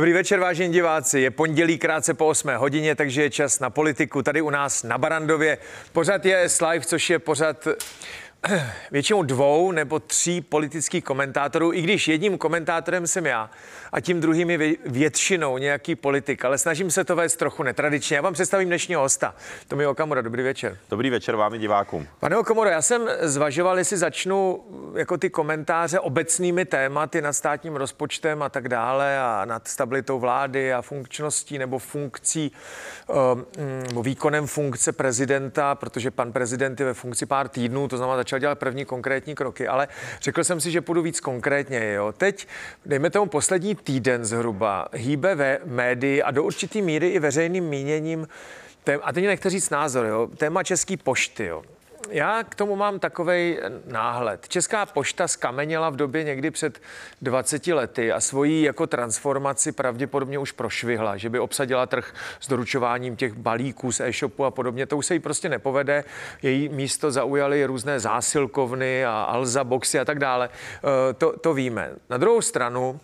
Dobrý večer, vážení diváci. Je pondělí krátce po 8 hodině, takže je čas na politiku tady u nás na Barandově. Pořad je Live, což je pořad většinou dvou nebo tří politických komentátorů, i když jedním komentátorem jsem já a tím druhým je většinou nějaký politik, ale snažím se to vést trochu netradičně. Já vám představím dnešního hosta. Tomi Okamura, dobrý večer. Dobrý večer vám i divákům. Pane Okamura, já jsem zvažoval, jestli začnu jako ty komentáře obecnými tématy nad státním rozpočtem a tak dále a nad stabilitou vlády a funkčností nebo funkcí, um, výkonem funkce prezidenta, protože pan prezident je ve funkci pár týdnů, to znamená začal dělat první konkrétní kroky, ale řekl jsem si, že půjdu víc konkrétně. Jo. Teď, dejme tomu poslední týden zhruba, hýbe ve médii a do určitý míry i veřejným míněním, a teď nechci říct názor, jo, téma České pošty. Jo já k tomu mám takový náhled. Česká pošta skameněla v době někdy před 20 lety a svoji jako transformaci pravděpodobně už prošvihla, že by obsadila trh s doručováním těch balíků z e-shopu a podobně. To už se jí prostě nepovede. Její místo zaujaly různé zásilkovny a Alza boxy a tak dále. E, to, to víme. Na druhou stranu,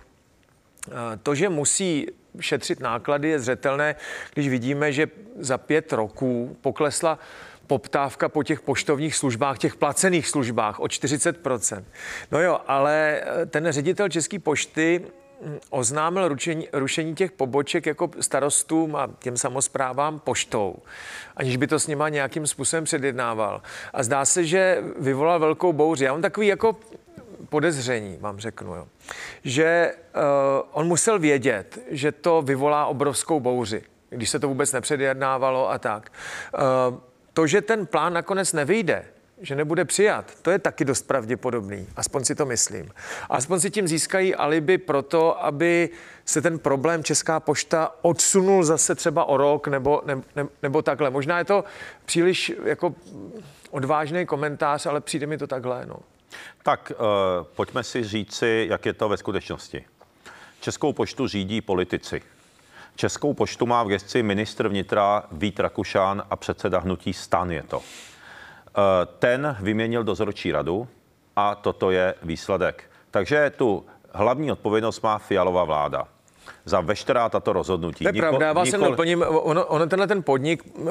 e, to, že musí šetřit náklady, je zřetelné, když vidíme, že za pět roků poklesla poptávka po těch poštovních službách, těch placených službách o 40%. No jo, ale eh, ten ředitel České pošty hm, oznámil ručení, rušení těch poboček jako starostům a těm samozprávám poštou, aniž by to s nima nějakým způsobem předjednával. A zdá se, že vyvolal velkou bouři. Já mám takový jako podezření, vám řeknu, jo. že uh, on musel vědět, že to vyvolá obrovskou bouři, když se to vůbec nepředjednávalo a tak. Uh, to, že ten plán nakonec nevyjde, že nebude přijat, to je taky dost pravděpodobný. Aspoň si to myslím. Aspoň si tím získají alibi pro to, aby se ten problém Česká pošta odsunul zase třeba o rok nebo, ne, ne, nebo takhle. Možná je to příliš jako odvážný komentář, ale přijde mi to takhle. No. Tak uh, pojďme si říci, jak je to ve skutečnosti. Českou poštu řídí politici. Českou poštu má v gesci ministr vnitra Vít Rakušan a předseda hnutí Stan je to. Eh, ten vyměnil dozorčí radu a toto je výsledek. Takže tu hlavní odpovědnost má Fialová vláda za veškerá tato rozhodnutí. To je Niko, pravda, já vás nikol... doplním. Ono, ono, tenhle ten podnik eh,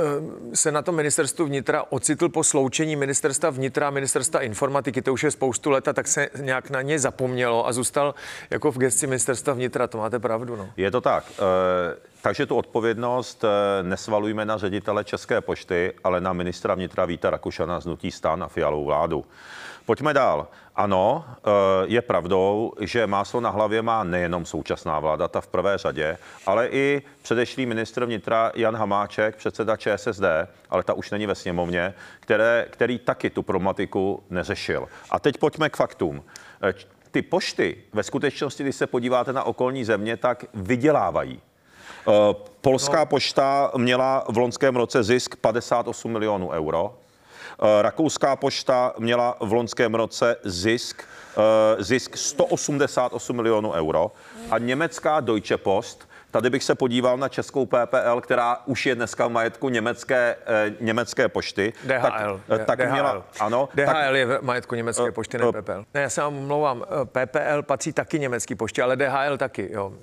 se na tom ministerstvu vnitra ocitl po sloučení ministerstva vnitra a ministerstva informatiky. To už je spoustu let a tak se nějak na ně zapomnělo a zůstal jako v gesci ministerstva vnitra. To máte pravdu. No. Je to tak. E, takže tu odpovědnost e, nesvalujme na ředitele České pošty, ale na ministra vnitra Víta Rakušana z Nutí stan a Fialovou vládu. Pojďme dál. Ano, eh, je pravdou, že máslo na hlavě má nejenom současná vláda, ta v prvé řadě, ale i předešlý ministr vnitra Jan Hamáček, předseda ČSSD, ale ta už není ve sněmovně, které, který taky tu problematiku neřešil. A teď pojďme k faktům. Eh, ty pošty ve skutečnosti, když se podíváte na okolní země, tak vydělávají. Eh, polská no. pošta měla v loňském roce zisk 58 milionů euro. Eh, Rakouská pošta měla v loňském roce zisk, eh, zisk 188 milionů euro a německá Deutsche Post Tady bych se podíval na českou PPL, která už je dneska v majetku německé, eh, německé pošty. DHL. Tak, tak DHL. měla, ano. DHL tak, je v majetku německé uh, pošty, ne uh, PPL. Ne, já se vám omlouvám. PPL patří taky německý poště, ale DHL taky, jo.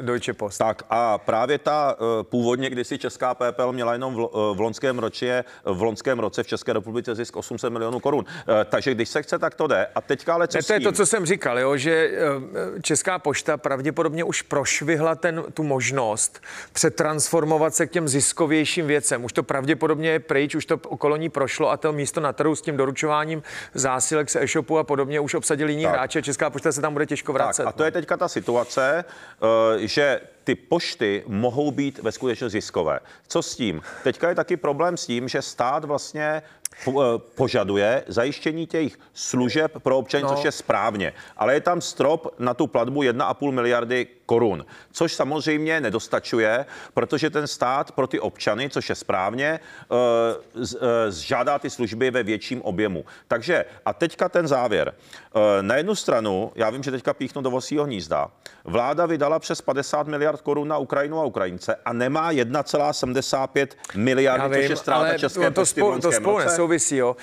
Deutsche Post. Tak a právě ta původně kdysi česká PPL měla jenom v, v loňském roce, v loňském roce v České republice zisk 800 milionů korun. Takže když se chce, tak to jde. A teďka ale co ne, to je to, co jsem říkal, jo, že Česká pošta pravděpodobně už prošvihla ten, tu možnost přetransformovat se k těm ziskovějším věcem. Už to pravděpodobně je pryč, už to okolo ní prošlo a to místo na trhu s tím doručováním zásilek z e-shopu a podobně už obsadili jiní hráče. Česká pošta se tam bude těžko vracet. Tak, a to je teďka ta situace, eh, že ty pošty mohou být ve skutečnosti ziskové. Co s tím? Teďka je taky problém s tím, že stát vlastně požaduje zajištění těch služeb pro občany, no. což je správně. Ale je tam strop na tu platbu 1,5 miliardy korun, což samozřejmě nedostačuje, protože ten stát pro ty občany, což je správně, eh, žádá ty služby ve větším objemu. Takže a teďka ten závěr. Eh, na jednu stranu, já vím, že teďka píchnu do vosího hnízda, vláda vydala přes 50 miliard korun na Ukrajinu a Ukrajince a nemá 1,75 miliardy, což je ztráta české to, spolu, to spolu. Nesouvisí, jo.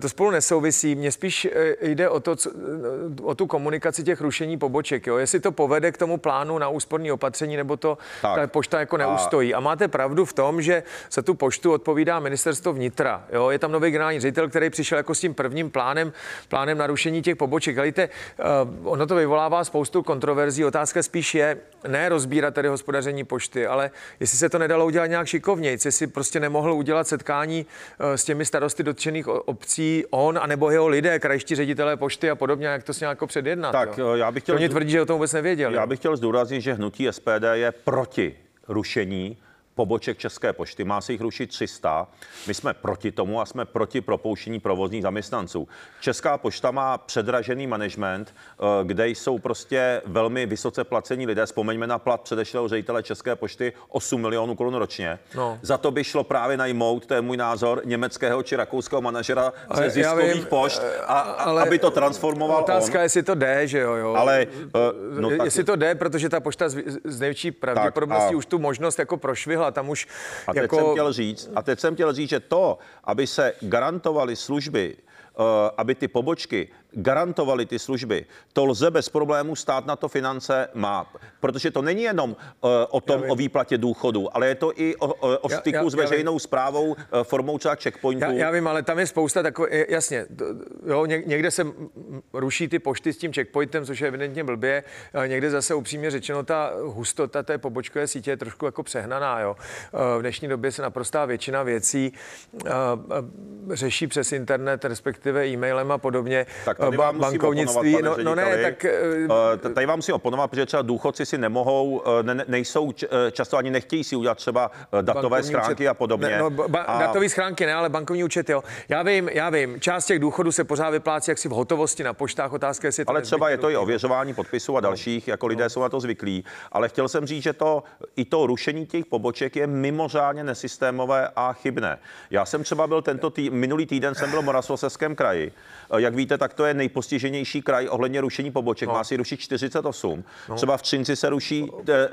To spolu nesouvisí. Mně spíš eh, jde o to, co, eh, o tu komunikaci těch rušení poboček, jo. Jestli to povede k tomu plánu na úsporní opatření, nebo to Tak. ta pošta jako neustojí. A máte pravdu v tom, že za tu poštu odpovídá ministerstvo vnitra. Jo. Je tam nový generální ředitel, který přišel jako s tím prvním plánem, plánem na rušení těch poboček. Víte, eh, ono to vyvolává spoustu kontroverzí. Otázka spíš je, ne rozbírat tady hospodaření pošty, ale jestli se to nedalo udělat nějak šikovnějc, jestli prostě nemohl udělat setkání s těmi starosty dotčených obcí, on, anebo jeho lidé, krajští ředitelé pošty a podobně, jak to s nějak jako předjednat. Tak, jo. eh, já bych chtěl- Oni tvrdí, že o tom vůbec nevěděli. Já bych chtěl zdůraznit, že hnutí SPD je proti rušení poboček České pošty. Má se jich rušit 300. My jsme proti tomu a jsme proti propouštění provozních zaměstnanců. Česká pošta má předražený management, eh, kde jsou prostě velmi vysoce placení lidé. Vzpomeňme na plat předešlého ředitele České pošty 8 milionů korun ročně. No. Za to by šlo právě najmout, to je můj názor, německého či rakouského manažera ze ziskových vím, pošt, a, a, ale aby to transformoval Otázka, on. jestli to jde, že jo. jo. Ale, eh, no tak- jestli to jde, protože ta pošta z, z největší pravděpodobností a- už tu možnost jako prošvihla, tam už A teď jako... jsem chtěl říct, a teď jsem chtěl říct, že to, aby se garantovaly služby, eh, aby ty pobočky garantovaly ty služby, to lze bez problémů stát na to finance má. Protože to není jenom eh, o tom, o výplatě důchodu, ale je to i o, o, o Já- styku já- s já vím. veřejnou zprávou eh, formou třeba checkpointů. Já, já vím, ale tam je spousta takové, jasně, jo, ně- někde se ruší ty pošty s tím checkpointem, což je evidentně blbě, a někde zase upřímně řečeno ta hustota té pobočkové sítě je trošku jako přehnaná, jo. Eh, V dnešní době se naprostá většina věcí eh, eh, řeší přes internet, respektive e-mailem a podobně. Tak tady vám bankovnictví, oponovat, no, no ne, tak Tady vám musím oponovat, protože třeba důchodci si nemohou, eh, ne, ne- nejsou, eh, často ani nechtějí si udělat třeba eh, datové bankovní schránky účet. a podobně. Ne, no, ba- a... Datový schránky ne, ale bankovní účet, jo. Já vím, já vím. Část těch důchodů se pořád vyplácí jaksi v hotovosti na poštách. Otázka, jestli je Ale třeba je to i ověřování podpisů a dalších, jako lidé jsou na to zvyklí. Ale chtěl jsem říct, že to, i to rušení těch poboček je mimořádně nesystémové a chybné. Já jsem třeba byl tento tý, minulý týden jsem byl v Moravskoslezském kraji. Jak víte, tak to je nejpostiženější kraj ohledně rušení poboček. Má si rušit 48. Třeba v Třinci se ruší eh,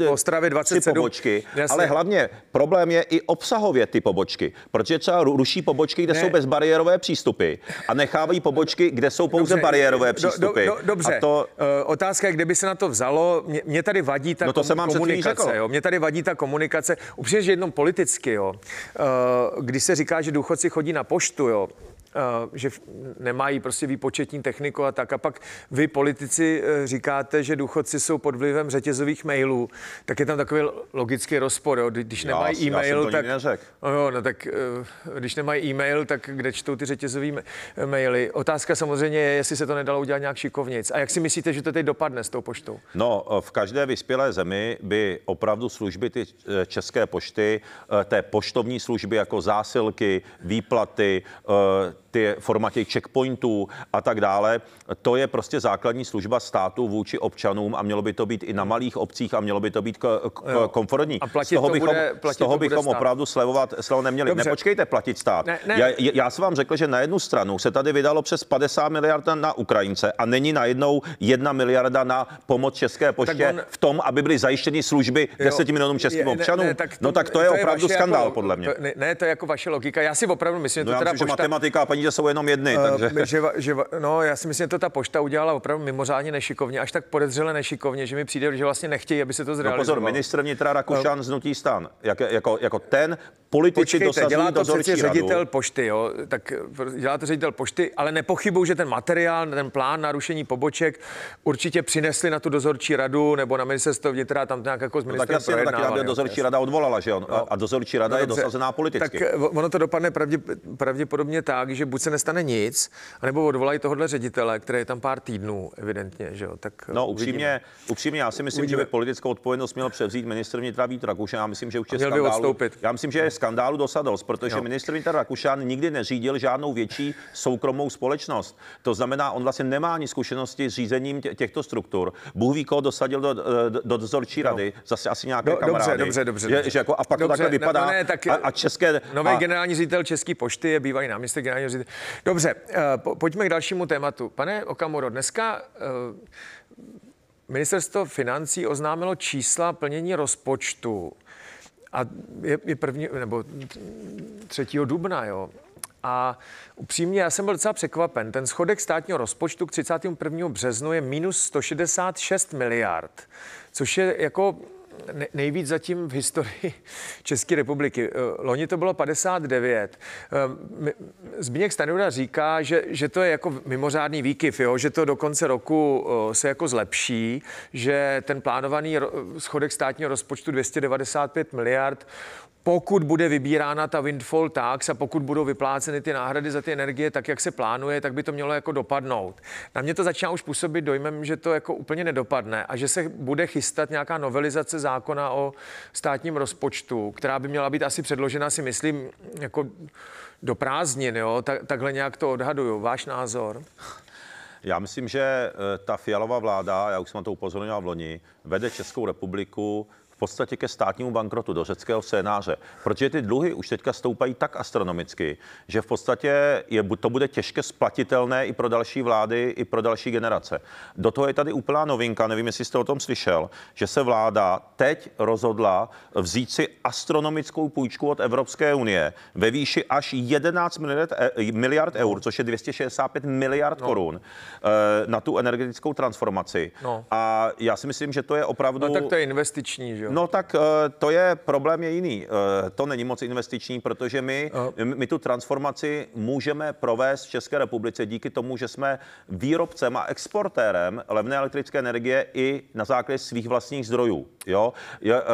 eh, Ostravě tři 27. pobočky. Jasně. Ale hlavně problém je i obsahově ty pobočky. Protože třeba ru- ruší pobočky, kde Ne. jsou bezbariérové přístupy a nechávají pobočky, kde jsou pouze Dobře, bariérové do- do- přístupy. do- dobře, A to, Eh, otázka je, kde by se na to vzalo. Mě, mě tady vadí ta No to kom- jsem vám komunikace. Jo. Mě tady vadí ta komunikace. Upřímně, že jednou politicky, jo. Když se říká, že důchodci chodí na poštu, jo, že v- nemají prostě výpočetní techniku a tak. A pak vy politici eh, říkáte, že důchodci jsou pod vlivem řetězových mailů, tak je tam takový logický rozpor. Jo. Kdy- Když Já- nemají e-mail, tak... No jo, no tak eh, když nemají e-mail, tak kde čtou ty řetězové ma- maily? Otázka samozřejmě je, jestli se to nedalo udělat nějak šikovnějc. A jak si myslíte, že to teď dopadne s tou poštou? No, v každé vyspělé zemi by opravdu služby ty eh, české pošty, eh, té poštovní služby jako zásilky, výplaty, eh, ty forma těch checkpointů a tak dále, to je prostě základní služba státu vůči občanům a mělo by to být i na malých obcích a mělo by to být k, k, Jo. komfortní. A platit z toho to bychom, bude- z toho to bychom stát. opravdu slevovat, slevo neměli. Dobře. Nepočkejte platit stát. Ne, ne. Já, já jsem vám řekl, že na jednu stranu se tady vydalo přes 50 miliard na- na Ukrajince a není najednou jedna miliarda na pomoc České poště on- v tom, aby byly zajištěny služby 10 milionům českým Je- občanům. no tak to je opravdu vaše skandál, jako, podle mě. To, ne, ne, to je jako vaše logika. Já si opravdu myslím, No že to teda myslím, že pošta... matematika a peníze jsou jenom jedny, takže... Eh, že, va- že, va- no, já si myslím, že to ta pošta udělala opravdu mimořádně nešikovně, až tak podezřele nešikovně, že mi přijde, že vlastně nechtějí, aby se to No zrealizovalo. pozor, ministr vnitra Rakušan z Nutí stan, jak, jako, jako ten politici Počkejte, dělá to přeci radu. ředitel pošty, jo? tak eh, dělá to ředitel pošty, ale nepochybuju, že ten materiál, ten plán na rušení poboček určitě přinesli na tu dozorčí radu nebo na ministerstvo vnitra, tam to nějak jako s No tak jasně, no, tak já dozorčí rada odvolala, že on? A, a dozorčí rada je No, Dobře. dosazená politicky. Tak eh, ono to dopadne pravdě, pravděpodobně tak, že buď se nestane nic, anebo odvolají tohohle ředitele, který je tam pár týdnů, evidentně, že jo. Tak eh, No uvidíme. upřímně, upřímně, já si myslím, Uvidíme. že by politickou odpovědnost měl převzít ministr vnitra Vít Rakušan. Já myslím, že už je Měl by skandálu. odstoupit. Já myslím, že je skandálu dosadost, protože Jo. ministr vnitra Rakušan nikdy neřídil žádnou větší soukromou společnost. To znamená, on vlastně nemá ani zkušenosti s řízením tě- těchto struktur. Bůh ví, koho dosadil do, do, do dozorčí rady, zase asi nějaké Do- dobře, kamarády. dobře, dobře, Že, dobře. že jako, a pak to Dobře, takhle vypadá. no, no ne, tak- a, a české... Nový a, generální ředitel České pošty je bývalý náměstek generálního ředitele. Dobře, eh, po, pojďme k dalšímu tématu. Pane Okamuro, dneska eh, ministerstvo financí oznámilo čísla plnění rozpočtu a je, je první, nebo 3. dubna, jo. A upřímně, já jsem byl docela překvapen. Ten schodek státního rozpočtu k 31. březnu je minus 166 miliard, což je jako nejvíc zatím v historii České republiky. Eh, loni to bylo 59. Eh, Zbigněk Stanura říká, že, že to je jako mimořádný výkyv, jo? že to do konce roku eh, se jako zlepší, že ten plánovaný schodek státního rozpočtu 295 miliard pokud bude vybírána ta windfall tax a pokud budou vypláceny ty náhrady za ty energie tak, jak se plánuje, tak by to mělo jako dopadnout. Na mě to začíná už působit dojmem, že to jako úplně nedopadne a že se bude chystat nějaká novelizace zákona o státním rozpočtu, která by měla být asi předložena, si myslím, jako do prázdnin, jo? Tak, takhle nějak to odhaduju. Váš názor? Já myslím, že eh, ta fialová vláda, já už jsem na to upozornil v loni, vede Českou republiku v podstatě ke státnímu bankrotu do řeckého scénáře, protože ty dluhy už teďka stoupají tak astronomicky, že v podstatě je, to bude těžké splatitelné i pro další vlády, i pro další generace. Do toho je tady úplná novinka, nevím, jestli jste o tom slyšel, že se vláda teď rozhodla vzít si astronomickou půjčku od Evropské unie ve výši až 11 miliard, e, miliard eur, což je 265 miliard no. korun eh, na tu energetickou transformaci. No. A já si myslím, že to je opravdu... No tak to je investiční, že jo? No tak eh, to je, problém je jiný. Eh, to není moc investiční, protože my, my tu transformaci můžeme provést v České republice díky tomu, že jsme výrobcem a exportérem levné elektrické energie i na základě svých vlastních zdrojů. Jo? Je, uh,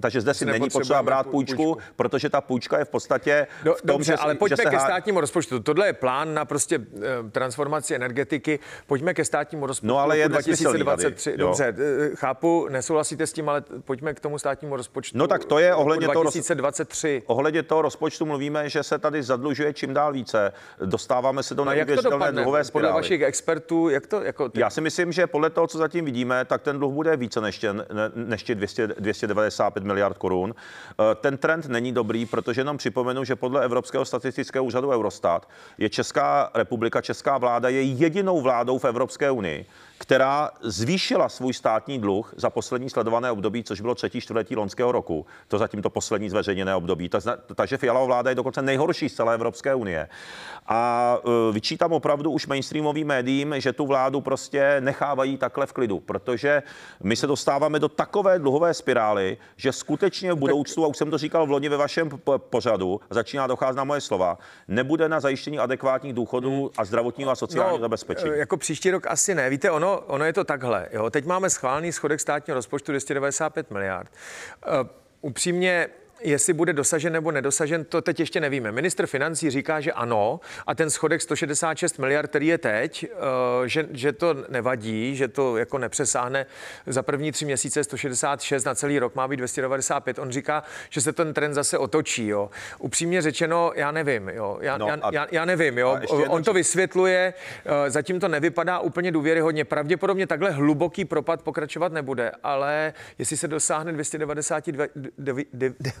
takže zde si není potřeba brát půjčku, půjčku, protože ta půjčka je v podstatě Do, v tom, dobře, že, ale pojďme že se ke státnímu rozpočtu. Tohle je plán na prostě transformaci energetiky. Pojďme ke státnímu rozpočtu no, ale je 2023. Tady, dobře, chápu, nesouhlasíte s tím, ale pojďme k tomu státnímu rozpočtu. No tak to je ohledně 2023. toho, ohledně toho rozpočtu mluvíme, že se tady zadlužuje čím dál více. Dostáváme se do no, neuvěřitelné dluhové spirály. Podle vašich expertů, jak to jako... Ty... Já si myslím, že podle toho, co zatím vidíme, tak ten dluh bude více než, tě, než tě 200, 295 miliard korun. Eh, ten trend není dobrý, protože jenom připomenu, že podle Evropského statistického úřadu Eurostat je Česká republika, Česká vláda je jedinou vládou v Evropské unii, která zvýšila svůj státní dluh za poslední sledované období, což bylo třetí čtvrtletí loňského roku. To zatím to poslední zveřejněné období. Takže Fialová vláda je dokonce nejhorší z celé Evropské unie. A e, vyčítám opravdu už mainstreamovým médiím, že tu vládu prostě nechávají takhle v klidu, protože my se dostáváme do takové dluhové spirály, že skutečně v budoucnu, a už jsem to říkal v loni ve vašem pořadu, začíná docházet na moje slova, nebude na zajištění adekvátních důchodů a zdravotního a sociálního no, zabezpečení. Jako příští rok asi ne. Víte, ono ono, ono je to takhle. Jo? Teď máme schválený schodek státního rozpočtu 295 miliard. Uh, upřímně, Jestli bude dosažen nebo nedosažen, to teď ještě nevíme. Minister financí říká, že ano, a ten schodek 166 miliard, který je teď, eh, že, že to nevadí, že to jako nepřesáhne za první tři měsíce 166, na celý rok má být 295. On říká, že se ten trend zase otočí. Jo. Upřímně řečeno, já nevím. Jo. Já, no já, já, já nevím. Jo. On to vysvětluje, eh, zatím to nevypadá úplně důvěryhodně. Pravděpodobně takhle hluboký propad pokračovat nebude, ale jestli se dosáhne 292,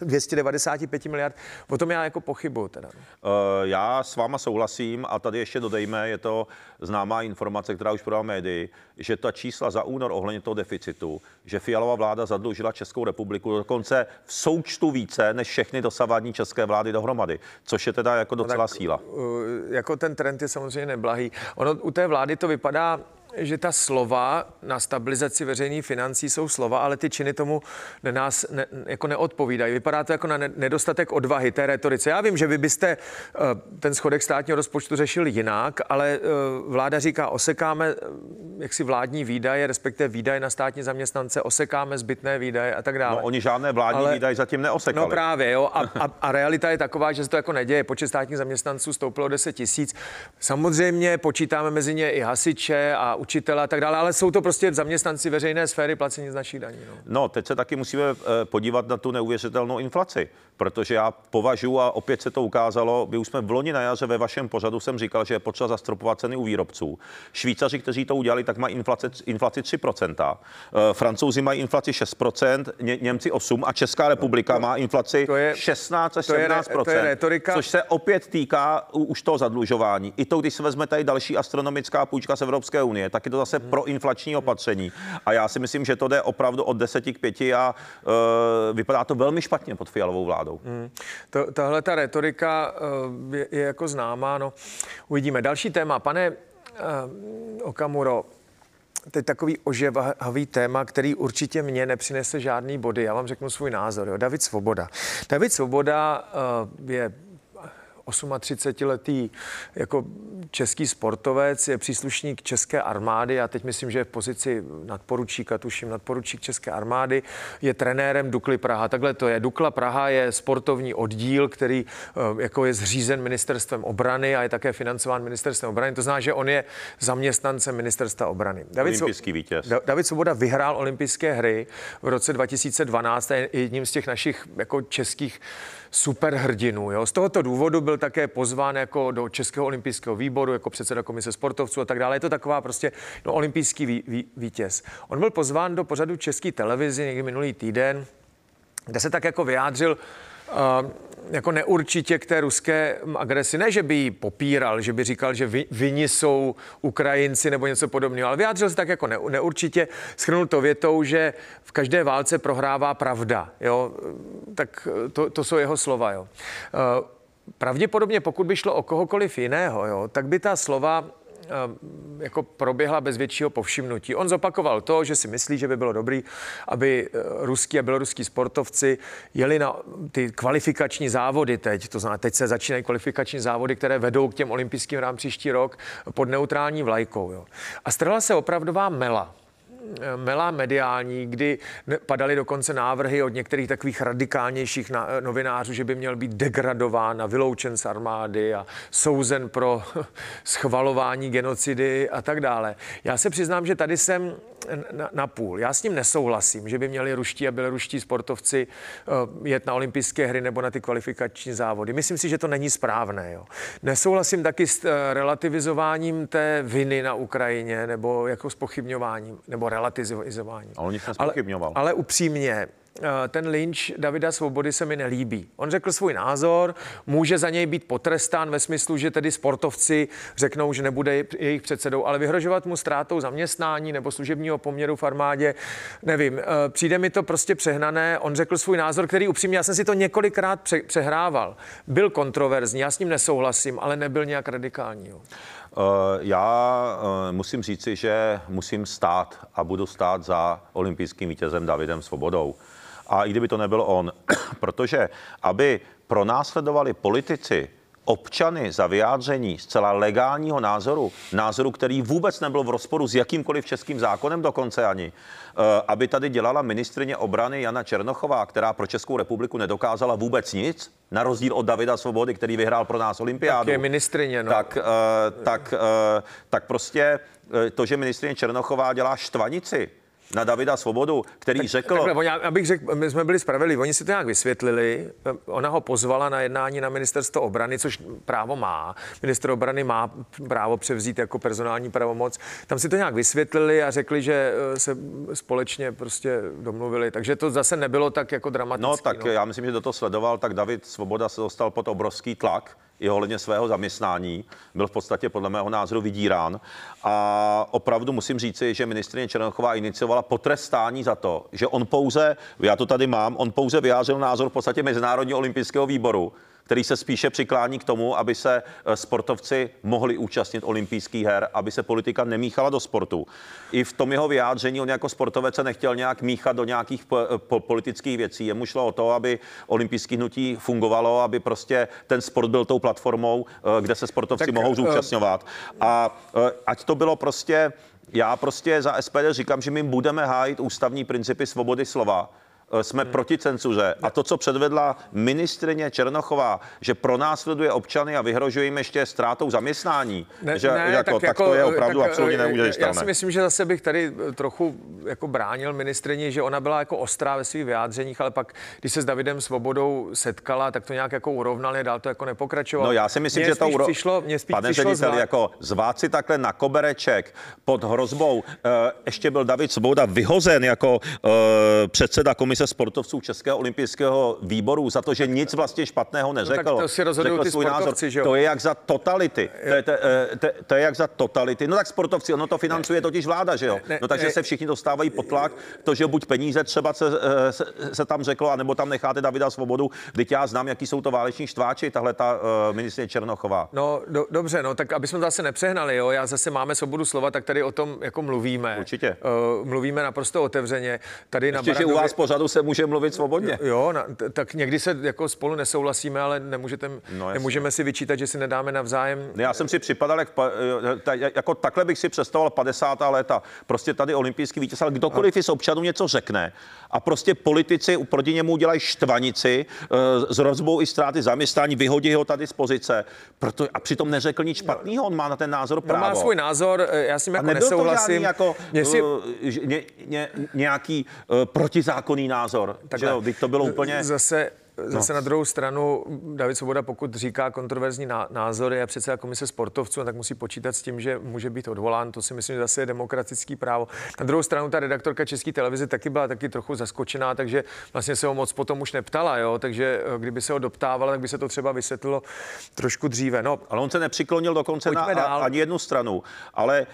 295 miliard. O tom já jako pochybuju teda. Uh, já s váma souhlasím a tady ještě dodejme, je to známá informace, která už podala médii, že ta čísla za únor ohledně toho deficitu, že Fialová vláda zadlužila Českou republiku dokonce v součtu více než všechny dosavadní české vlády dohromady, což je teda jako docela no tak, síla. Uh, jako ten trend je samozřejmě neblahý. Ono u té vlády to vypadá že ta slova na stabilizaci veřejných financí jsou slova, ale ty činy tomu nás ne, jako neodpovídají. Vypadá to jako na nedostatek odvahy té retorice. Já vím, že vy byste uh, ten schodek státního rozpočtu řešili jinak, ale uh, vláda říká, osekáme uh, jaksi vládní výdaje, respektive výdaje na státní zaměstnance, osekáme zbytné výdaje a tak dále. No, oni žádné vládní ale, výdaje zatím neosekali. No právě, jo. A, a, a realita je taková, že se to jako neděje. Počet státních zaměstnanců stouplo o 10 tisíc. Samozřejmě počítáme mezi ně i hasiče a učitele a tak dále, ale jsou to prostě zaměstnanci veřejné sféry placení z našich daní. No. no, teď se taky musíme eh, podívat na tu neuvěřitelnou inflaci, protože já považuji, a opět se to ukázalo, my už jsme v loni na jaře ve vašem pořadu jsem říkal, že je potřeba zastropovat ceny u výrobců. Švýcaři, kteří to udělali, tak mají inflaci, inflaci 3%. Eh, Francouzi mají inflaci 6%, Ně, Němci 8% a Česká republika no, má inflaci to je, 16 až 17%, to je, to je retorika. což se opět týká už toho zadlužování. I to, když se vezme tady další astronomická půjčka z Evropské unie, tak je to zase pro inflační opatření. A já si myslím, že to jde opravdu od 10 k 5 a uh, vypadá to velmi špatně pod fialovou vládou. Hmm. To, tahle ta retorika uh, je, je jako známá. No. Uvidíme. Další téma. Pane uh, Okamuro, teď takový ožehavý téma, který určitě mě nepřinese žádný body. Já vám řeknu svůj názor. Jo. David Svoboda. David Svoboda uh, je 38-letý jako český sportovec, je příslušník České armády a teď myslím, že je v pozici nadporučíka, tuším nadporučík České armády, je trenérem Dukly Praha. Takhle to je. Dukla Praha je sportovní oddíl, který eh, jako je zřízen ministerstvem obrany a je také financován ministerstvem obrany. To znamená, že on je zaměstnancem ministerstva obrany. David, Olympijský vítěz. David Svoboda vyhrál olympijské hry v roce 2012 a je jedním z těch našich jako českých superhrdinů. Jo. Z tohoto důvodu byl také pozván jako do Českého olympijského výboru, jako předseda komise sportovců a tak dále. Je to taková prostě no, olympijský ví, ví, vítěz. On byl pozván do pořadu České televizi někdy minulý týden, kde se tak jako vyjádřil jako neurčitě k té ruské agresi. Ne, že by ji popíral, že by říkal, že vyni jsou Ukrajinci nebo něco podobného, ale vyjádřil se tak jako ne, neurčitě. Schrnul to větou, že v každé válce prohrává pravda. Jo? Tak to, to jsou jeho slova. Jo? Pravděpodobně, pokud by šlo o kohokoliv jiného, jo, tak by ta slova Eh, jako proběhla bez většího povšimnutí. On zopakoval to, že si myslí, že by bylo dobrý, aby eh, ruský a běloruský sportovci jeli na ty kvalifikační závody teď. To znamená, teď se začínají kvalifikační závody, které vedou k těm olympijským rám příští rok pod neutrální vlajkou. Jo. A strhla se opravdová mela mela mediální, kdy padaly dokonce návrhy od některých takových radikálnějších novinářů, že by měl být degradován a vyloučen z armády a souzen pro schvalování genocidy a tak dále. Já se přiznám, že tady jsem na, na půl. Já s tím nesouhlasím, že by měli ruští a běloruští sportovci uh, jet na olympijské hry nebo na ty kvalifikační závody. Myslím si, že to není správné. Jo. Nesouhlasím taky s uh, relativizováním té viny na Ukrajině nebo jako s pochybňováním nebo relativizováním. Ale nic ale, ale upřímně, Eh, ten lynč Davida Svobody se mi nelíbí. On řekl svůj názor, může za něj být potrestán ve smyslu, že tedy sportovci řeknou, že nebude jejich předsedou, ale vyhrožovat mu ztrátou zaměstnání nebo služebního poměru v armádě, nevím. Eh, přijde mi to prostě přehnané. On řekl svůj názor, který upřímně, já jsem si to několikrát pře- přehrával. Byl kontroverzní, já s ním nesouhlasím, ale nebyl nějak radikální. Eh, já musím říci, že musím stát a budu stát za olympijským vítězem Davidem Svobodou a i kdyby to nebyl on, protože aby pronásledovali politici občany za vyjádření zcela legálního názoru, názoru, který vůbec nebyl v rozporu s jakýmkoliv českým zákonem dokonce ani, eh, aby tady dělala ministrině obrany Jana Černochová, která pro Českou republiku nedokázala vůbec nic, na rozdíl od Davida Svobody, který vyhrál pro nás olympiádu. Tak je ministrině, no. Tak, eh, tak, eh, tak prostě to, že ministrině Černochová dělá štvanici, na Davida Svobodu, který tak, řekl... Takhle, já, abych řekl, my jsme byli spravedliví, oni si to nějak vysvětlili, ona ho pozvala na jednání na ministerstvo obrany, což právo má. Minister obrany má právo převzít jako personální pravomoc. Tam si to nějak vysvětlili a řekli, že eh, se společně prostě domluvili, takže to zase nebylo tak jako dramatické. No tak no. já myslím, že do toho sledoval, tak David Svoboda se dostal pod obrovský tlak i ohledně svého zaměstnání. Byl v podstatě podle mého názoru vydírán. A opravdu musím říci, že ministrině Černochová iniciovala potrestání za to, že on pouze, já to tady mám, on pouze vyjádřil názor v podstatě Mezinárodního olympijského výboru, který se spíše přiklání k tomu, aby se eh, sportovci mohli účastnit olympijských her, aby se politika nemíchala do sportu. I v tom jeho vyjádření on jako sportovec se nechtěl nějak míchat do nějakých po- politických věcí. Jemu šlo o to, aby olympijské hnutí fungovalo, aby prostě ten sport byl tou platformou, eh, kde se sportovci tak, mohou eh, zúčastňovat. A ať to bylo prostě já prostě za SPD říkám, že my budeme hájit ústavní principy svobody slova Eh, jsme hmm. proti cenzuře. A to, co předvedla ministrině Černochová, že pronásleduje občany a vyhrožuje jim ještě ztrátou zaměstnání, ne, že, ne, jako, tak, tak jako, to je opravdu tak, absolutně eh, neuvěřitelné. Já si myslím, že zase bych tady eh, trochu jako bránil ministrině, že ona byla jako ostrá ve svých vyjádřeních, ale pak, když se s Davidem Svobodou setkala, tak to nějak jako urovnali, dál to jako nepokračovalo. No já si myslím, mě že to uro... přišlo, mě spíš Pane přišlo ředitel, zvá... jako zvát si takhle na kobereček pod hrozbou, uh, ještě byl David Svoboda vyhozen jako uh, předseda komise komise sportovců Českého olympijského výboru za to, že nic vlastně špatného neřekl. No, to si rozhodují ty svůj sportovci, názor. že jo? To je jak za totality. To je, to, to, to je jak za totality. No tak sportovci, ono to financuje totiž vláda, že jo? No takže se všichni dostávají pod tlak. To, že buď peníze třeba se, eh, se, se tam řeklo, anebo tam necháte Davida Svobodu. Teď já znám, jaký jsou to váleční štváči, tahle ta uh, ministrině Černochová. No do, dobře, no tak aby jsme zase nepřehnali, jo, já zase máme svobodu slova, tak tady o tom jako mluvíme. Určitě. Uh, mluvíme naprosto otevřeně. Tady na Ještě, že u Barandově- vás pořadu se může mluvit svobodně. Jo, na, t- tak někdy se jako spolu nesouhlasíme, ale nemůžete, No, no, nemůžeme si vyčítat, že si nedáme navzájem. Já jsem si připadal, jak, eh, jako takhle bych si představoval 50. léta. Prostě tady olympijský vítěz, ale kdokoliv z občanů něco řekne a prostě politici proti němu udělají štvanici eh, s rozbou i ztráty zaměstnání, vyhodí ho tady z pozice. Proto, a přitom neřekl nic špatného, on má na ten názor No, právo. má svůj názor, eh, já s ním a jako to nesouhlasím. žádný jako Mně si, ně, ně, nějaký uh, protizákonný názor. Že jo, Vždyť to bylo úplně... Zase, zase no. na druhou stranu, David Svoboda, pokud říká kontroverzní ná- názory a předseda komise sportovců, tak musí počítat s tím, že může být odvolán. To si myslím, že zase je demokratický právo. Na druhou stranu, ta redaktorka České televize taky byla taky trochu zaskočená, takže vlastně se ho moc potom už neptala, jo? takže eh, kdyby se ho doptávala, tak by se to třeba vysvětlilo trošku dříve. No, Ale on se nepřiklonil dokonce na dál. ani jednu stranu. Ale,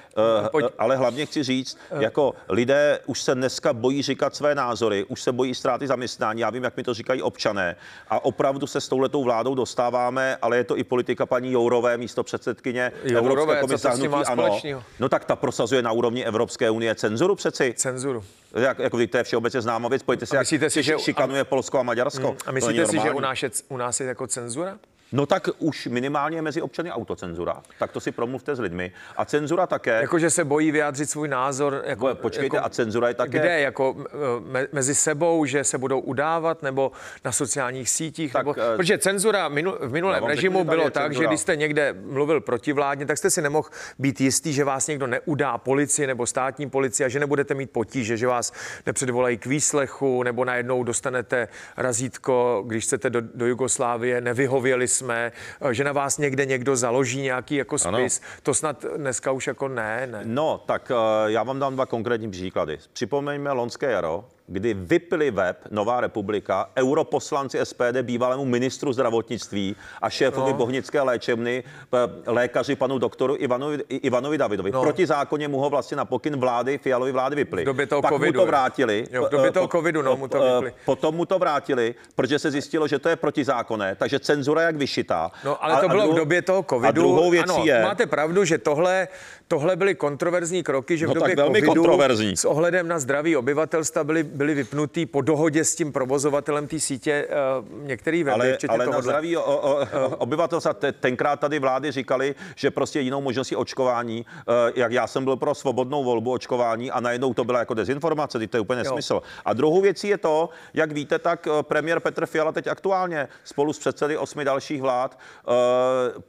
uh, Pojď. ale hlavně chci říct, jako lidé už se dneska bojí říkat své názory, už se bojí ztráty zaměstnání. Já vím, jak mi to říkají občané. A opravdu se s touhletou vládou dostáváme, ale je to i politika paní Jourové, místo předsedkyně Jourové, Evropské komise hnutí ANO. No tak ta prosazuje na úrovni Evropské unie cenzuru přeci. cenzuru. Jak, jako to je všeobecně známá věc. Pojďte si, A jak myslíte si, že- šikanuje Polsko a Maďarsko. A To není myslíte si, že u nás, je, u nás je jako cenzura? No tak už minimálně mezi občany autocenzura. Tak to si promluvte s lidmi. A cenzura také. Jako, že se bojí vyjádřit svůj názor. Jako, Jako, počkejte, jako, a cenzura je také... Kde? Jako me, mezi sebou, že se budou udávat, nebo na sociálních sítích? Tak, nebo, eh, protože cenzura minu, v minulém režimu že tady bylo tak, že cenzura. když jste někde mluvil protivládně, tak jste si nemohl být jistý, že vás někdo neudá policii nebo státní policii a že nebudete mít potíže, že vás nepředvolají k výslechu, nebo najednou dostanete razítko, když chcete do, do Jugoslávie, nevyhověli jsme, eh, že na vás někde někdo založí nějaký jako Ano. spis. To snad dneska už jako ne, ne. No, tak eh, já vám dám dva konkrétní příklady. Připomeňme loňské jaro, kdy vypili web Nová republika europoslanci SPD bývalému ministru zdravotnictví a šéfovi No. Bohnické léčebny, lékaři panu doktoru Ivanovi, Ivanovi Davidovi. No. Proti zákoně mu ho vlastně na pokyn vlády, Fialovy vlády vypli. V době toho Pak covidu, mu to vrátili. Jo, v době Eh, toho po- covidu, no, mu to eh, vypli. Potom mu to vrátili, protože se zjistilo, že to je protizákonné, takže cenzura jak vyšitá. No, ale A- to a bylo v druhou- době toho covidu. A druhou věcí ano, je... Máte pravdu, že tohle, tohle byly kontroverzní kroky, že v No tak době velmi covidu kontroverzní. s ohledem na zdraví obyvatelstva byly, byly vypnutý po dohodě s tím provozovatelem té sítě uh, některý weby, Ale, včetně ale na tohohle. zdraví o, o, o, obyvatelstva te, tenkrát tady vlády říkali, že prostě jinou možností očkování, eh, jak já jsem byl pro svobodnou volbu očkování a najednou to byla jako dezinformace, teď to je úplně nesmysl. A druhou věcí je to, jak víte, tak eh, premiér Petr Fiala teď aktuálně spolu s předsedy osmi dalších vlád eh,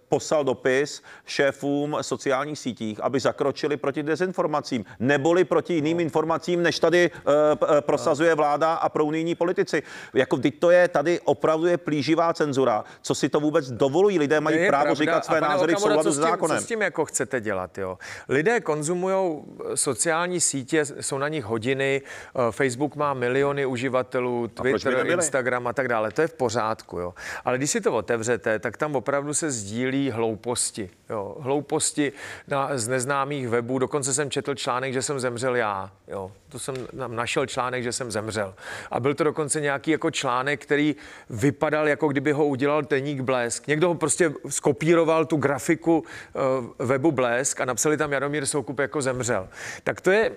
poslal dopis šéfům sociálních sítích, aby zakročili proti dezinformacím, neboli proti jiným informacím, než tady eh, p- eh, prosazuje vláda a prounijní politici. Jako teď to je, tady opravdu je plíživá cenzura. Co si to vůbec dovolují? Lidé mají je právo pravda. říkat své názory v Okamuro, souladu co s tím- zákonem. Co s tím jako chcete dělat, jo? Lidé konzumují sociální sítě, jsou na nich hodiny, eh, Facebook má miliony uživatelů, Twitter? Instagram a tak dále. To je v pořádku, jo. Ale když si to otevřete, tak tam opravdu se sdílí hlouposti, jo. Hlouposti na, z neznámých webů. Dokonce jsem četl článek, že jsem zemřel já, jo. To jsem tam našel článek, že jsem zemřel. A byl to dokonce nějaký jako článek, který vypadal, jako kdyby ho udělal Deník Blesk. Někdo ho prostě skopíroval tu grafiku uh, webu Blesk a napsali tam Jaromír Soukup jako zemřel. Tak to je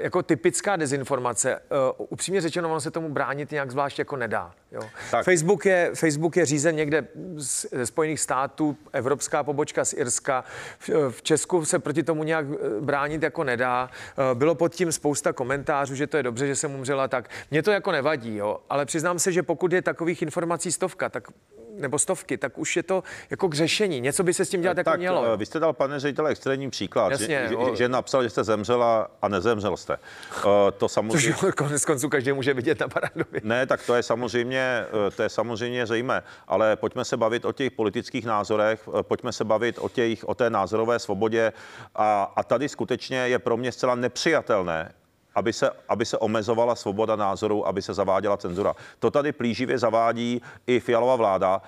jako typická dezinformace. Uh, upřímně řečeno, ono se tomu bránit nějak zvlášť jako nedá. Jo. Tak. Facebook, je, Facebook je řízen někde z, ze Spojených států, evropská pobočka z Irska. V, v Česku se proti tomu nějak eh, bránit jako nedá. Eh, Bylo pod tím spousta komentářů, že to je dobře, že jsem umřela tak. Mně to jako nevadí, jo. ale přiznám se, že pokud je takových informací stovka, tak nebo stovky, tak už je to jako k řešení. Něco by se s tím dělat jako tak mělo. eh, vy jste dal, pane ředitele, extrémní příklad, Jasně, že, o- že, napsal, že jste zemřela a nezemřel jste. Eh, To Což samozřejmě... konec konců každý může vidět na Barandově. Ne, tak to je samozřejmě, eh, to je samozřejmě zřejmé, ale pojďme se bavit o těch politických názorech, eh, pojďme se bavit o, těch, o té názorové svobodě a, a tady skutečně je pro mě zcela nepřijatelné, aby se, aby se omezovala svoboda názoru, aby se zaváděla cenzura. To tady plíživě zavádí i Fialová vláda.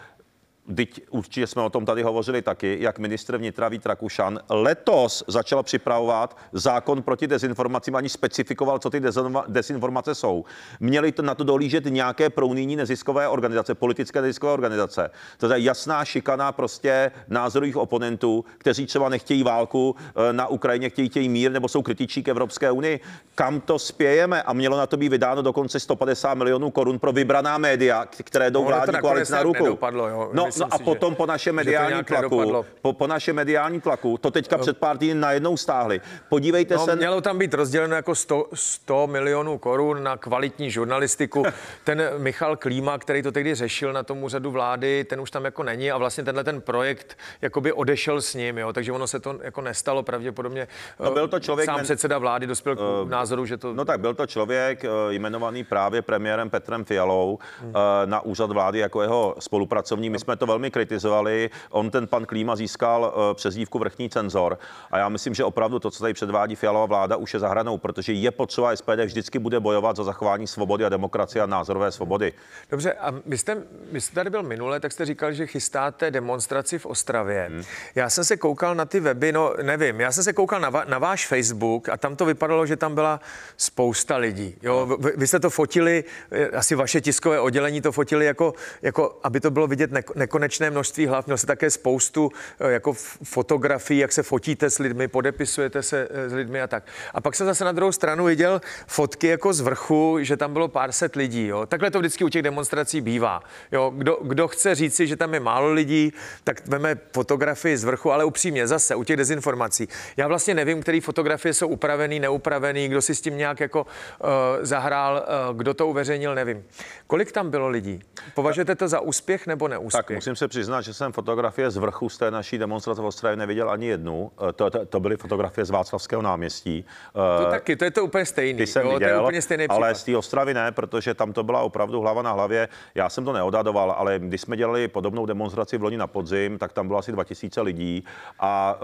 Teď určitě jsme o tom tady hovořili taky, jak ministr vnitra Vít Rakušan letos začal připravovat zákon proti dezinformacím, ani specifikoval, co ty dezinformace jsou. Měli to na to dolížet nějaké prounijní neziskové organizace, politické neziskové organizace. To je jasná šikana prostě názorových oponentů, kteří třeba nechtějí válku eh, na Ukrajině, chtějí, chtějí mír nebo jsou kritičí k Evropské unii. Kam to spějeme? A mělo na to být vydáno dokonce 150 milionů korun pro vybraná média, které jdou vládní koalici na ruku. Nedopadlo, jo. No, no a potom po naše mediální tlaku, po, po naše mediální tlaku, to teďka no. před pár týdny najednou stáhli. Podívejte no, se. Mělo tam být rozděleno jako 100, 100 milionů korun na kvalitní žurnalistiku. ten Michal Klíma, který to tehdy řešil na tom úřadu vlády, ten už tam jako není a vlastně tenhle ten projekt jakoby odešel s ním, jo, takže ono se to jako nestalo pravděpodobně. No, byl to člověk, sám men... předseda vlády dospěl k uh, názoru, že to... No tak byl to člověk uh, jmenovaný právě premiérem Petrem Fialou hmm. na úřad vlády jako jeho spolupracovní. My jsme to velmi kritizovali. On, ten pan Klíma, získal uh, přezdívku vrchní cenzor. A já myslím, že opravdu to, co tady předvádí Fialová vláda, už je zahranou, protože je potřeba SPD vždycky bude bojovat za zachování svobody a demokracie a názorové svobody. Dobře, a vy jste, vy jste tady byl minule, tak jste říkal, že chystáte demonstraci v Ostravě. Hmm. Já jsem se koukal na ty weby, no nevím, já jsem se koukal na, va, na váš Facebook a tam to vypadalo, že tam byla spousta lidí. Jo, vy, vy jste to fotili, eh, asi vaše tiskové oddělení to fotili jako, jako aby to bylo vidět ne, nekonečné množství hlav. Měl se také spoustu eh, jako fotografií, jak se fotíte s lidmi, podepisujete se eh, s lidmi a tak. A pak jsem zase na druhou stranu viděl fotky jako z vrchu, že tam bylo pár set lidí. Jo. Takhle to vždycky u těch demonstrací bývá. Jo. Kdo, kdo chce říci, že tam je málo lidí, tak veme fotografii z vrchu, ale upřímně zase u těch dezinformací. Já vlastně nevím, které fotografie jsou upravený, neupravený, kdo si s tím nějak jako uh, zahrál, uh, kdo to uveřejnil, nevím. Kolik tam bylo lidí? Považujete to za úspěch nebo neúspěch? Tak musím se přiznat, že jsem fotografie z vrchu z té naší demonstrace v Ostravě neviděl ani jednu. Eh, to, to, to byly fotografie z Václavského náměstí. To taky, to je to úplně stejný. Ty jsem jo, viděl, to je úplně stejný ale z té Ostravy ne, protože tam to byla opravdu hlava na hlavě. Já jsem to neodadoval, ale když jsme dělali podobnou demonstraci v loni na podzim, tak tam bylo asi 2000 lidí a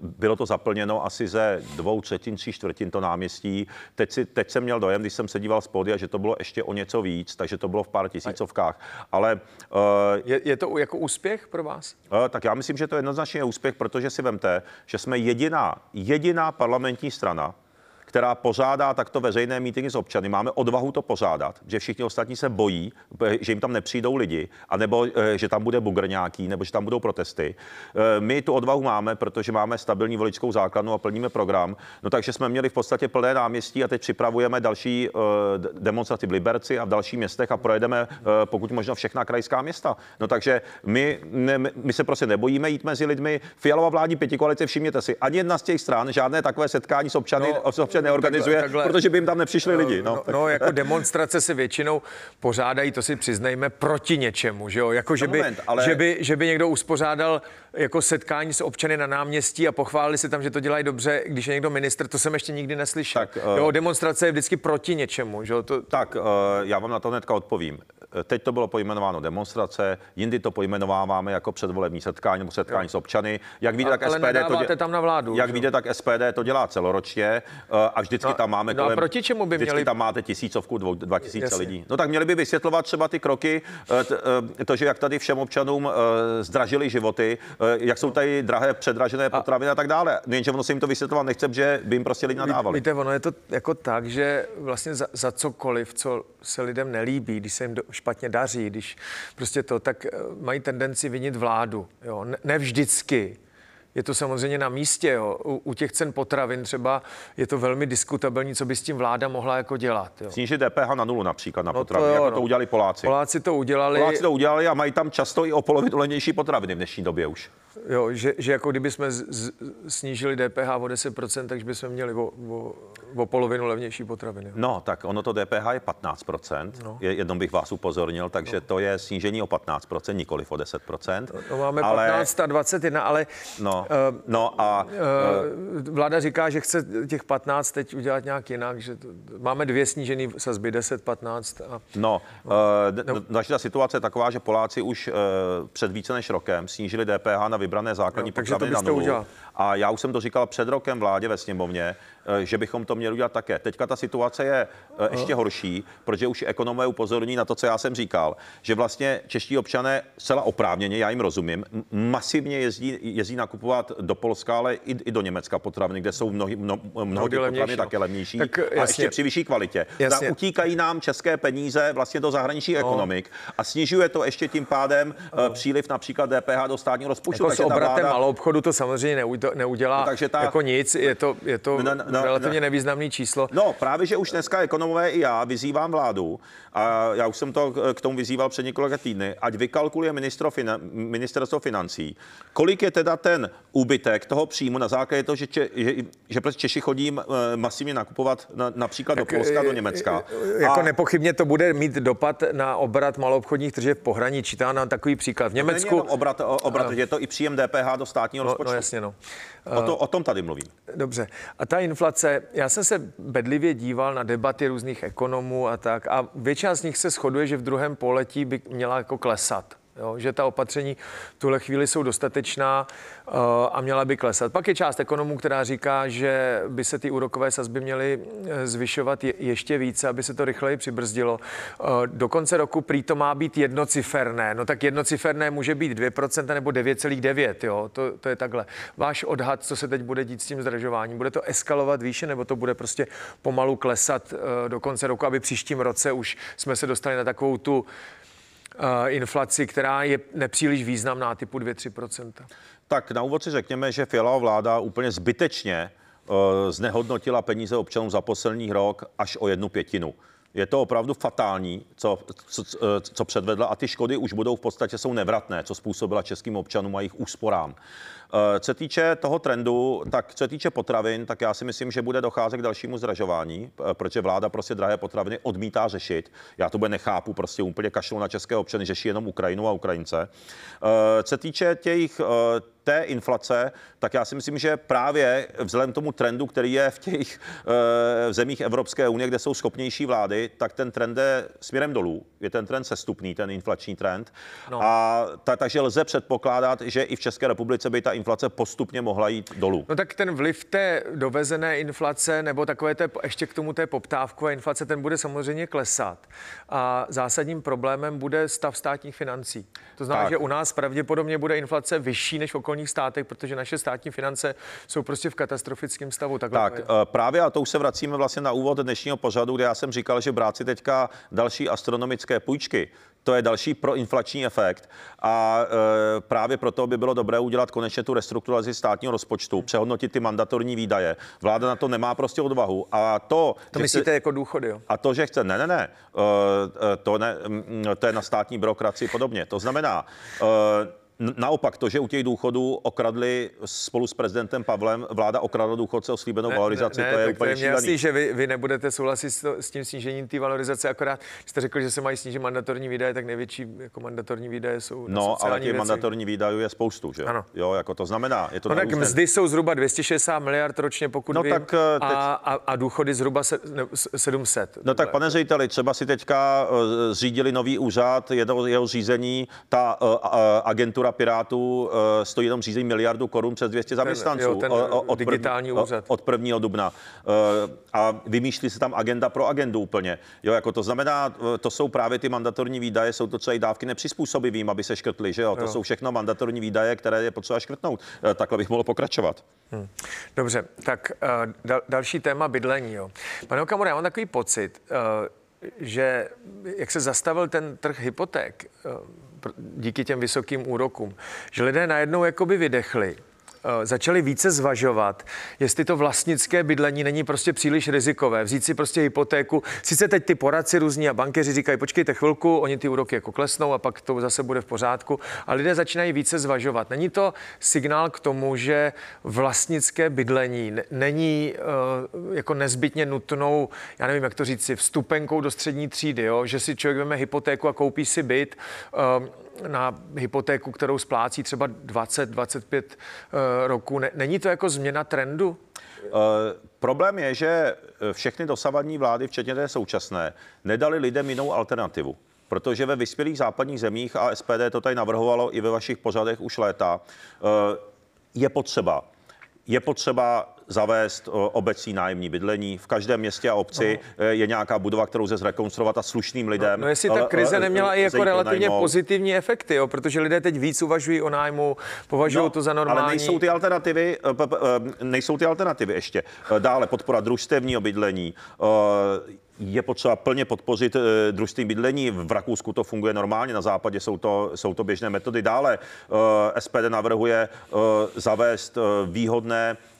uh, bylo to zaplněno asi ze dvou třetin, tří čtvrtin to náměstí. Teď, si, teď jsem měl dojem, když jsem se díval z podia, že to bylo ještě o něco víc, takže to bylo v pár tisícovkách. Ale uh, je, je to jako úspěch pro vás? Uh, tak já myslím, že to je jednoznačně úspěch, protože si vemte, že jsme jediná, jediná parlamentní strana, která pořádá takto veřejné mítingy s občany. Máme odvahu to pořádat, že všichni ostatní se bojí, že jim tam nepřijdou lidi, anebo eh, že tam bude bugr nějaký, nebo že tam budou protesty. Eh, my tu odvahu máme, protože máme stabilní voličskou základnu a plníme program. No takže jsme měli v podstatě plné náměstí a teď připravujeme další eh, demonstraci v Liberci a v dalších městech a projedeme pokud možno všechna krajská města. No takže my, ne, my se prostě nebojíme jít mezi lidmi. Fialová vládní pětikoalice, všimněte si, ani jedna z těch stran žádné takové setkání s občany, no, s občany prostě neorganizuje, takhle, takhle, protože by jim tam nepřišli lidi. No, no, no jako demonstrace se většinou pořádají, to si přiznejme, proti něčemu, že jo? Jako, že, by, moment, ale... že, by, že by někdo uspořádal jako setkání s občany na náměstí a pochválili si tam, že to dělají dobře, když je někdo minister, to jsem ještě nikdy neslyšel. Tak, uh... jo, demonstrace je vždycky proti něčemu, že? To... Tak, uh, já vám na to hnedka odpovím teď to bylo pojmenováno demonstrace, jindy to pojmenováváme jako předvolební setkání nebo setkání jo. s občany. Jak víte, tak ale SPD to dě... tam na vládu. Jak víte, tak SPD to dělá celoročně eh, a vždycky no, tam máme no kolem, a proti čemu by vždycky měli... tam máte tisícovku, dvou, dva tisíce Jasně. lidí. No tak měli by vysvětlovat třeba ty kroky, eh, to, že jak tady všem občanům eh, zdražili životy, jak jsou tady drahé předražené potraviny a, a tak dále. Jenže ono se jim to vysvětlovat nechce, že by jim prostě lidi nadávali. Víte, ono je to jako tak, že vlastně za, za cokoliv, co se lidem nelíbí, když se jim do, špatně daří, když prostě to, tak eh, mají tendenci vinit vládu. Jo. Ne, ne vždycky. Je to samozřejmě na místě. Jo. U, u těch cen potravin třeba je to velmi diskutabilní, co by s tím vláda mohla jako dělat. Jo. Snížit DPH na nulu například na no potraviny, to jo, jako no. to udělali Poláci. Poláci to udělali. Poláci to udělali a mají tam často i o polovinu levnější potraviny v dnešní době už. Jo, že, že jako kdyby jsme z, z, snížili DPH o 10%, takže bychom měli o, o, o polovinu levnější potraviny. No, tak ono to DPH je 15%, no. je, jednou bych vás upozornil, takže no. to je snížení o 15%, nikoli o 10%. No, no máme ale, 15 a 21, ale no, uh, no a, uh, vláda říká, že chce těch 15 teď udělat nějak jinak, že to, máme dvě snížené sazby, 10, 15. A, no, no, uh, naše ta situace je taková, že Poláci už uh, před více než rokem snížili DPH na vybrané základní no, potraviny na nulu. A já už jsem to říkal před rokem vládě ve sněmovně, že bychom to měli udělat také. Teďka ta situace je eh, ještě horší, protože už ekonomové upozorní na to, co já jsem říkal, že vlastně čeští občané zcela oprávněně, já jim rozumím, masivně jezdí, jezdí nakupovat do Polska, ale i, i do Německa potraviny, kde jsou mnohy, mno, mnoho těch potravin také levnější tak, a ještě při vyšší kvalitě. Jasně. utíkají nám české peníze vlastně do zahraničních no. ekonomik a snižuje to ještě tím pádem no. příliv například DPH do státního rozpočtu. Jako s obratem vláda... malou obchodu to samozřejmě neudělá no, takže ta... jako nic, je to, je to no, no, relativně no, nevýznamný číslo. No právě, že už dneska ekonomové i já vyzývám vládu, a já už jsem to k tomu vyzýval před několika týdny, ať vykalkuluje ministerstvo financí, kolik je teda ten úbytek toho příjmu na základě toho, že, če, že, že prostě Češi chodí masivně nakupovat na, například tak, do Polska, do Německa. Jako a... nepochybně to bude mít dopad na obrat maloobchodních tržeb v pohraničí. To nám takový příklad. V Německu... To obrat, obrat, je to i příjem DPH do státního no, rozpočtu. No jasně, no. O, to, o tom tady mluvím. Dobře. A ta inflace, já jsem se bedlivě díval na debaty různých ekonomů a tak a většina z nich se shoduje, že v druhém poletí by měla jako klesat. Jo, že ta opatření v tuhle chvíli jsou dostatečná uh, a měla by klesat. Pak je část ekonomů, která říká, že by se ty úrokové sazby měly eh, zvyšovat je, ještě více, aby se to rychleji přibrzdilo. Uh, do konce roku prý to má být jednociferné. No tak jednociferné může být 2% nebo 9,9%. Jo? To, to je takhle. Váš odhad, co se teď bude dít s tím zdražováním? Bude to eskalovat výše nebo to bude prostě pomalu klesat uh, do konce roku, aby příštím roce už jsme se dostali na takovou tu inflaci, která je nepříliš významná, typu 2-3% Tak na úvod si řekněme, že Fialová vláda úplně zbytečně uh, znehodnotila peníze občanů za poslední rok až o jednu pětinu. Je to opravdu fatální, co, co, co předvedla a ty škody už budou v podstatě jsou nevratné, co způsobila českým občanům a jejich úsporám. Eh, co týče toho trendu, tak co týče potravin, tak já si myslím, že bude docházet k dalšímu zdražování, eh, protože vláda prostě drahé potraviny odmítá řešit. Já to bude nechápu, prostě úplně kašlu na české občany, řeší jenom Ukrajinu a Ukrajince. Eh, co týče těch té inflace, tak já si myslím, že právě vzhledem k tomu trendu, který je v těch v zemích Evropské unie, kde jsou schopnější vlády, tak ten trend je směrem dolů. Je ten trend sestupný, ten inflační trend. No. A ta, takže lze předpokládat, že i v České republice by ta inflace postupně mohla jít dolů. No tak ten vliv té dovezené inflace nebo takové té, ještě k tomu té poptávkové inflace, ten bude samozřejmě klesat. A zásadním problémem bude stav státních financí. To znamená, tak. že u nás pravděpodobně bude inflace vyšší než v okolních státech, protože naše státní finance jsou prostě v katastrofickém stavu. Takhle tak, eh, právě a to už se vracíme vlastně na úvod dnešního pořadu, kde já jsem říkal, že brát si teďka další astronomické půjčky, to je další proinflační efekt a e, právě proto by bylo dobré udělat konečně tu restrukturalizaci státního rozpočtu, přehodnotit ty mandatorní výdaje. Vláda na to nemá prostě odvahu. A to, to myslíte chce, jako důchody, jo? A to, že chce, ne, ne, ne, e, to, ne to je na státní byrokracii podobně. To znamená, e, Naopak to, že u těch důchodů okradli spolu s prezidentem Pavlem, vláda okradla důchodce o slíbenou ne, valorizaci, ne, to je tak úplně to je jasný, že vy, vy nebudete souhlasit s, to, s tím snížením té valorizace, akorát jste řekl, že se mají snížit mandatorní výdaje, tak největší jako mandatorní výdaje jsou No, ale těch mandatorní výdajů je spoustu, že? Ano. Jo, jako to znamená, je to no, tak mzdy jsou zruba 260 miliard ročně, pokud no, vím, tak, eh, teď... a, a, a, důchody zhruba se, ne, 700. No tak pane řediteli, třeba si teďka uh, zřídili nový úřad, jeho, jeho řízení, ta uh, uh, agentura Pirátů Eh, stojí jenom řízení miliardu korun přes 200 zaměstnanců. Ten, jo, ten od digitální první, úřad. Od 1. dubna. Eh, a vymýšlí se tam agenda pro agendu úplně. Jo, jako to znamená, eh, to jsou právě ty mandatorní výdaje, jsou to třeba i dávky nepřizpůsobivým, aby se škrtly, že jo? To jo. jsou všechno mandatorní výdaje, které je potřeba škrtnout. Takhle bych mohl pokračovat. Hmm. Dobře, tak dal, další téma bydlení. Jo. Pane Okamura, já mám takový pocit, že jak se zastavil ten trh hypoték, díky těm vysokým úrokům, že lidé najednou jakoby vydechli začali více zvažovat, jestli to vlastnické bydlení není prostě příliš rizikové. Vzít si prostě hypotéku. Sice teď ty poradci různí a bankeři říkají, počkejte chvilku, oni ty úroky jako klesnou a pak to zase bude v pořádku. A lidé začínají více zvažovat. Není to signál k tomu, že vlastnické bydlení není uh, jako nezbytně nutnou, já nevím, jak to říct vstupenkou do střední třídy, jo? že si člověk veme hypotéku a koupí si byt. Na hypotéku, kterou splácí třeba 20-25 eh, roků. Není to jako změna trendu? Uh, problém je, že všechny dosavadní vlády, včetně té současné, nedali lidem jinou alternativu. Protože ve vyspělých západních zemích, a SPD to tady navrhovalo i ve vašich pořadech už léta, je potřeba je potřeba zavést obecní nájemní bydlení. V každém městě a obci no. je nějaká budova, kterou se zrekonstruovat a slušným lidem. No, no jestli ta krize neměla i jako relativně najmout. pozitivní efekty, jo, protože lidé teď víc uvažují o nájmu, považují no, to za normální. Ale nejsou ty alternativy, nejsou ty alternativy ještě. Dále podpora družstevního bydlení, je potřeba plně podpořit eh, družství bydlení. V Rakousku to funguje normálně, na západě jsou to, jsou to běžné metody. Dále eh, SPD navrhuje eh, zavést výhodné Eh,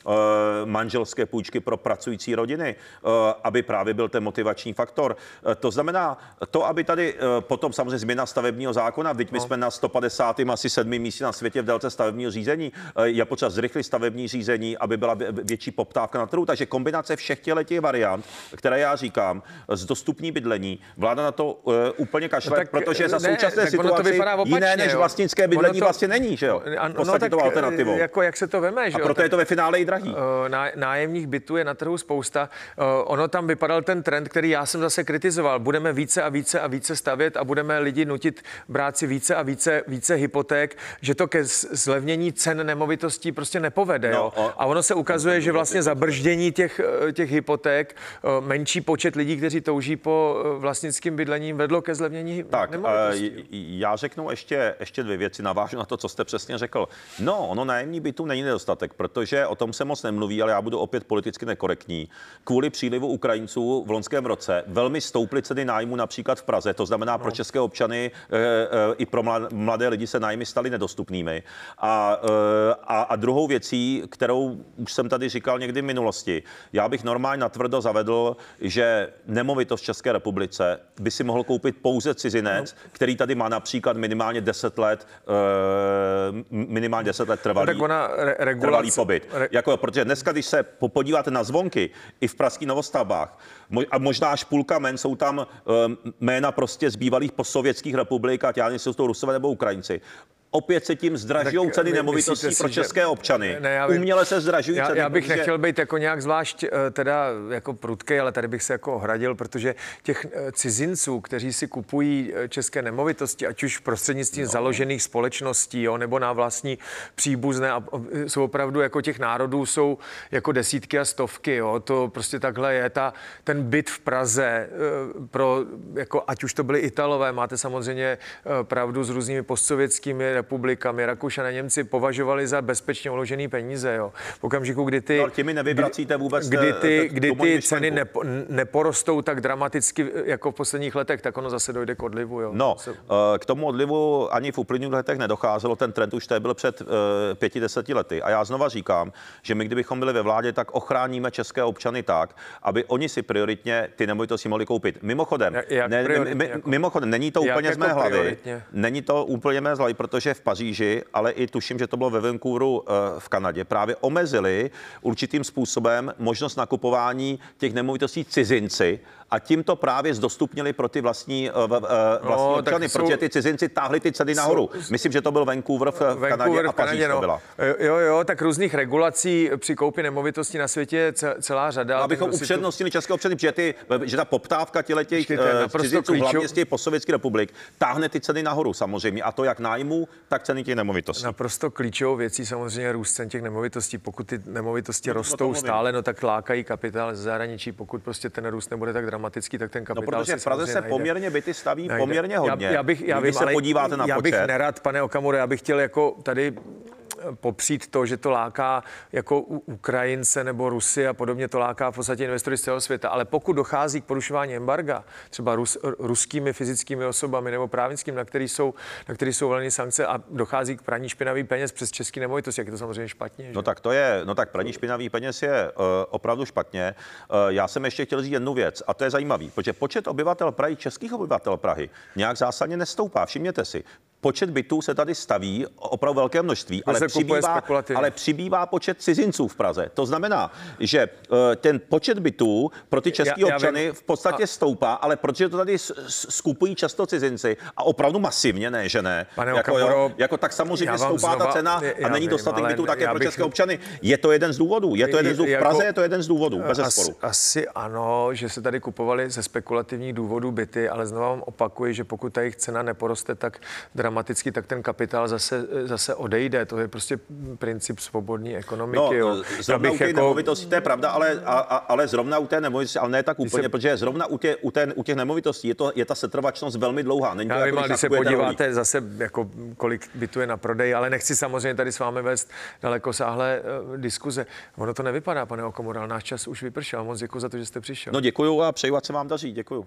manželské půjčky pro pracující rodiny, eh, aby právě byl ten motivační faktor. Eh, to znamená, to, aby tady potom samozřejmě změna stavebního zákona, teď my no. jsme na 150. asi 7. místě na světě v délce stavebního řízení, je potřeba zrychlit stavební řízení, aby byla větší poptávka na trhu. Takže kombinace všech těch variant, které já říkám, z dostupní bydlení, vláda na to úplně kašle, no protože za současné ne, situaci to jiné než vlastnické bydlení to, vlastně není, že jo? V podstatě no, tak, alternativou. Jako jak se to veme, že A proto je to ve finále i drahý. Eh, nájemních bytů je na trhu spousta. Eh, ono tam vypadal ten trend, který já jsem zase kritizoval. Budeme více a více a více stavět a budeme lidi nutit brát si více a více, více hypoték, že to ke zlevnění cen nemovitostí prostě nepovede. No, jo? A ono se ukazuje, že vlastně zabrždění těch, eh, těch hypoték, menší počet lidí, kteří touží po vlastnickým bydlením, vedlo ke zlevnění tak, nemovitostí. já řeknu ještě, ještě dvě věci, navážu na to, co jste přesně řekl. No, ono nájemní bytů není nedostatek, protože o tom se moc nemluví, ale já budu opět politicky nekorektní. Kvůli přílivu Ukrajinců v loňském roce velmi stouply ceny nájmu například v Praze. To znamená, no. pro české občany e, e, i pro mladé lidi se nájmy staly nedostupnými. A, e, a, a druhou věcí, kterou už jsem tady říkal někdy v minulosti, já bych normálně natvrdo zavedl, že nemovitost v České republice by si mohl koupit pouze cizinec, no. který tady má například minimálně 10 let, e, minimálně 10 let trvalý, no, tak ona re- regulace, trvalý pobyt. Re- jako, protože dneska, když se podíváte na zvonky i v pražských novostavbách, a možná až půlka men jsou tam jména prostě z bývalých postsovětských republik, ať já nejsou to Rusové nebo Ukrajinci opět se tím zdražují ceny nemovitostí pro české občany. Ne, já bych, Uměle se zdražují já, ceny. Já bych protože... nechtěl být jako nějak zvlášť eh, teda jako prudkej, ale tady bych se jako ohradil, protože těch eh, cizinců, kteří si kupují eh, české nemovitosti, ať už prostřednictvím no. založených společností, jo, nebo na vlastní příbuzné, a jsou opravdu jako těch národů jsou jako desítky a stovky, jo, to prostě takhle je. Ta, ten byt v Praze pro, jako ať už to byly Italové, máte samozřejmě pravdu s různými postsovětskými republikami, Rakušana, Němci považovali za bezpečně uložený peníze. Jo. V okamžiku, kdy ty, no, těmi nevyvracíte vůbec kdy ty, kdy ty ceny nepo, neporostou tak dramaticky jako v posledních letech, tak ono zase dojde k odlivu. Jo. No, eh, k tomu odlivu ani v uplynulých letech nedocházelo. Ten trend už tady byl před uh, pěti, deseti lety. A já znova říkám, že my, kdybychom byli ve vládě, tak ochráníme české občany tak, aby oni si prioritně ty nemovitosti mohli koupit. Mimochodem, ne, mi, jako, mimochodem, není to úplně z mé jako hlavy. Není to úplně mé hlavy, protože v Paříži, ale i tuším, že to bylo ve Vancouveru eh, v Kanadě, právě omezili určitým způsobem možnost nakupování těch nemovitostí cizinci a tím to právě zdostupnili pro ty vlastní, eh, vlastní no, občany, jsou, protože ty cizinci táhli ty ceny nahoru. Myslím, že to byl Vancouver v, v Kanadě a Paříž no. to byla. Jo, jo, tak různých regulací při koupi nemovitostí na světě je celá řada. No, abychom upřednostnili tu... české občany, protože ty, že ta poptávka těch cizinců, hlavně z těch postsovětských republik, táhne ty ceny nahoru samozřejmě. A to jak nájmu, tak ceny těch nemovitostí. Naprosto klíčovou věcí samozřejmě růst cen těch nemovitostí. Pokud ty nemovitosti no, rostou stále, no tak lákají kapitál ze zahraničí. Pokud prostě ten růst nebude tak dramatický, tak ten kapitál no, protože v Praze se poměrně byty staví najde. poměrně hodně. Já, já bych, já vím, se podíváte na já počet. bych nerad, pane Okamure, já bych chtěl jako tady popřít to, že to láká jako Ukrajince nebo Rusy a podobně to láká v podstatě investory z celého světa. Ale pokud dochází k porušování embarga, třeba rus, ruskými fyzickými osobami nebo právnickými, na který jsou, na který jsou voleny sankce a dochází k praní špinavých peněz přes český nemovitosti, jak je to samozřejmě špatně. Že? No tak to je, no tak praní špinavých peněz je uh, opravdu špatně. Uh, já jsem ještě chtěl říct jednu věc a to je zajímavý, protože počet obyvatel Prahy, českých obyvatel Prahy, nějak zásadně nestoupá. Všimněte si, počet bytů se tady staví opravdu velké množství, ale přibývá, ale přibývá počet cizinců v Praze. To znamená, že uh, ten počet bytů pro ty české občany v podstatě a... stoupá, ale protože to tady skupují často cizinci a opravdu masivně, ne, že ne. Pane jako, Okamoro, jo, jako tak samozřejmě stoupá znova, ta cena a není vím, dostatek bytů také pro české občany. Je to jeden z důvodů. Je to jeden z důvodů. V jako- Praze je to jeden z důvodů, bez asi, asi ano, že se tady kupovali ze spekulativních důvodů byty, ale znovu vám opakuji, že pokud ta jejich cena neporoste tak dramaticky, dramaticky, tak ten kapitál zase, zase odejde. To je prostě princip svobodní ekonomiky. No, jo. zrovna u těch jako... nemovitostí, to je pravda, ale, a, a, ale zrovna u té nemovitosti, ale ne tak úplně, se... protože zrovna u, tě, u, té, u těch nemovitostí je, to, je ta setrvačnost velmi dlouhá. Není to Já vím, jako, když se podíváte rohlík. zase, jako, kolik bytu je na prodej, ale nechci samozřejmě tady s vámi vést daleko sáhlé uh, diskuze. Ono to nevypadá, pane Okomoral, náš čas už vypršel. Moc děkuji za to, že jste přišel. No děkuji a přeju, ať se vám daří. Děkuji.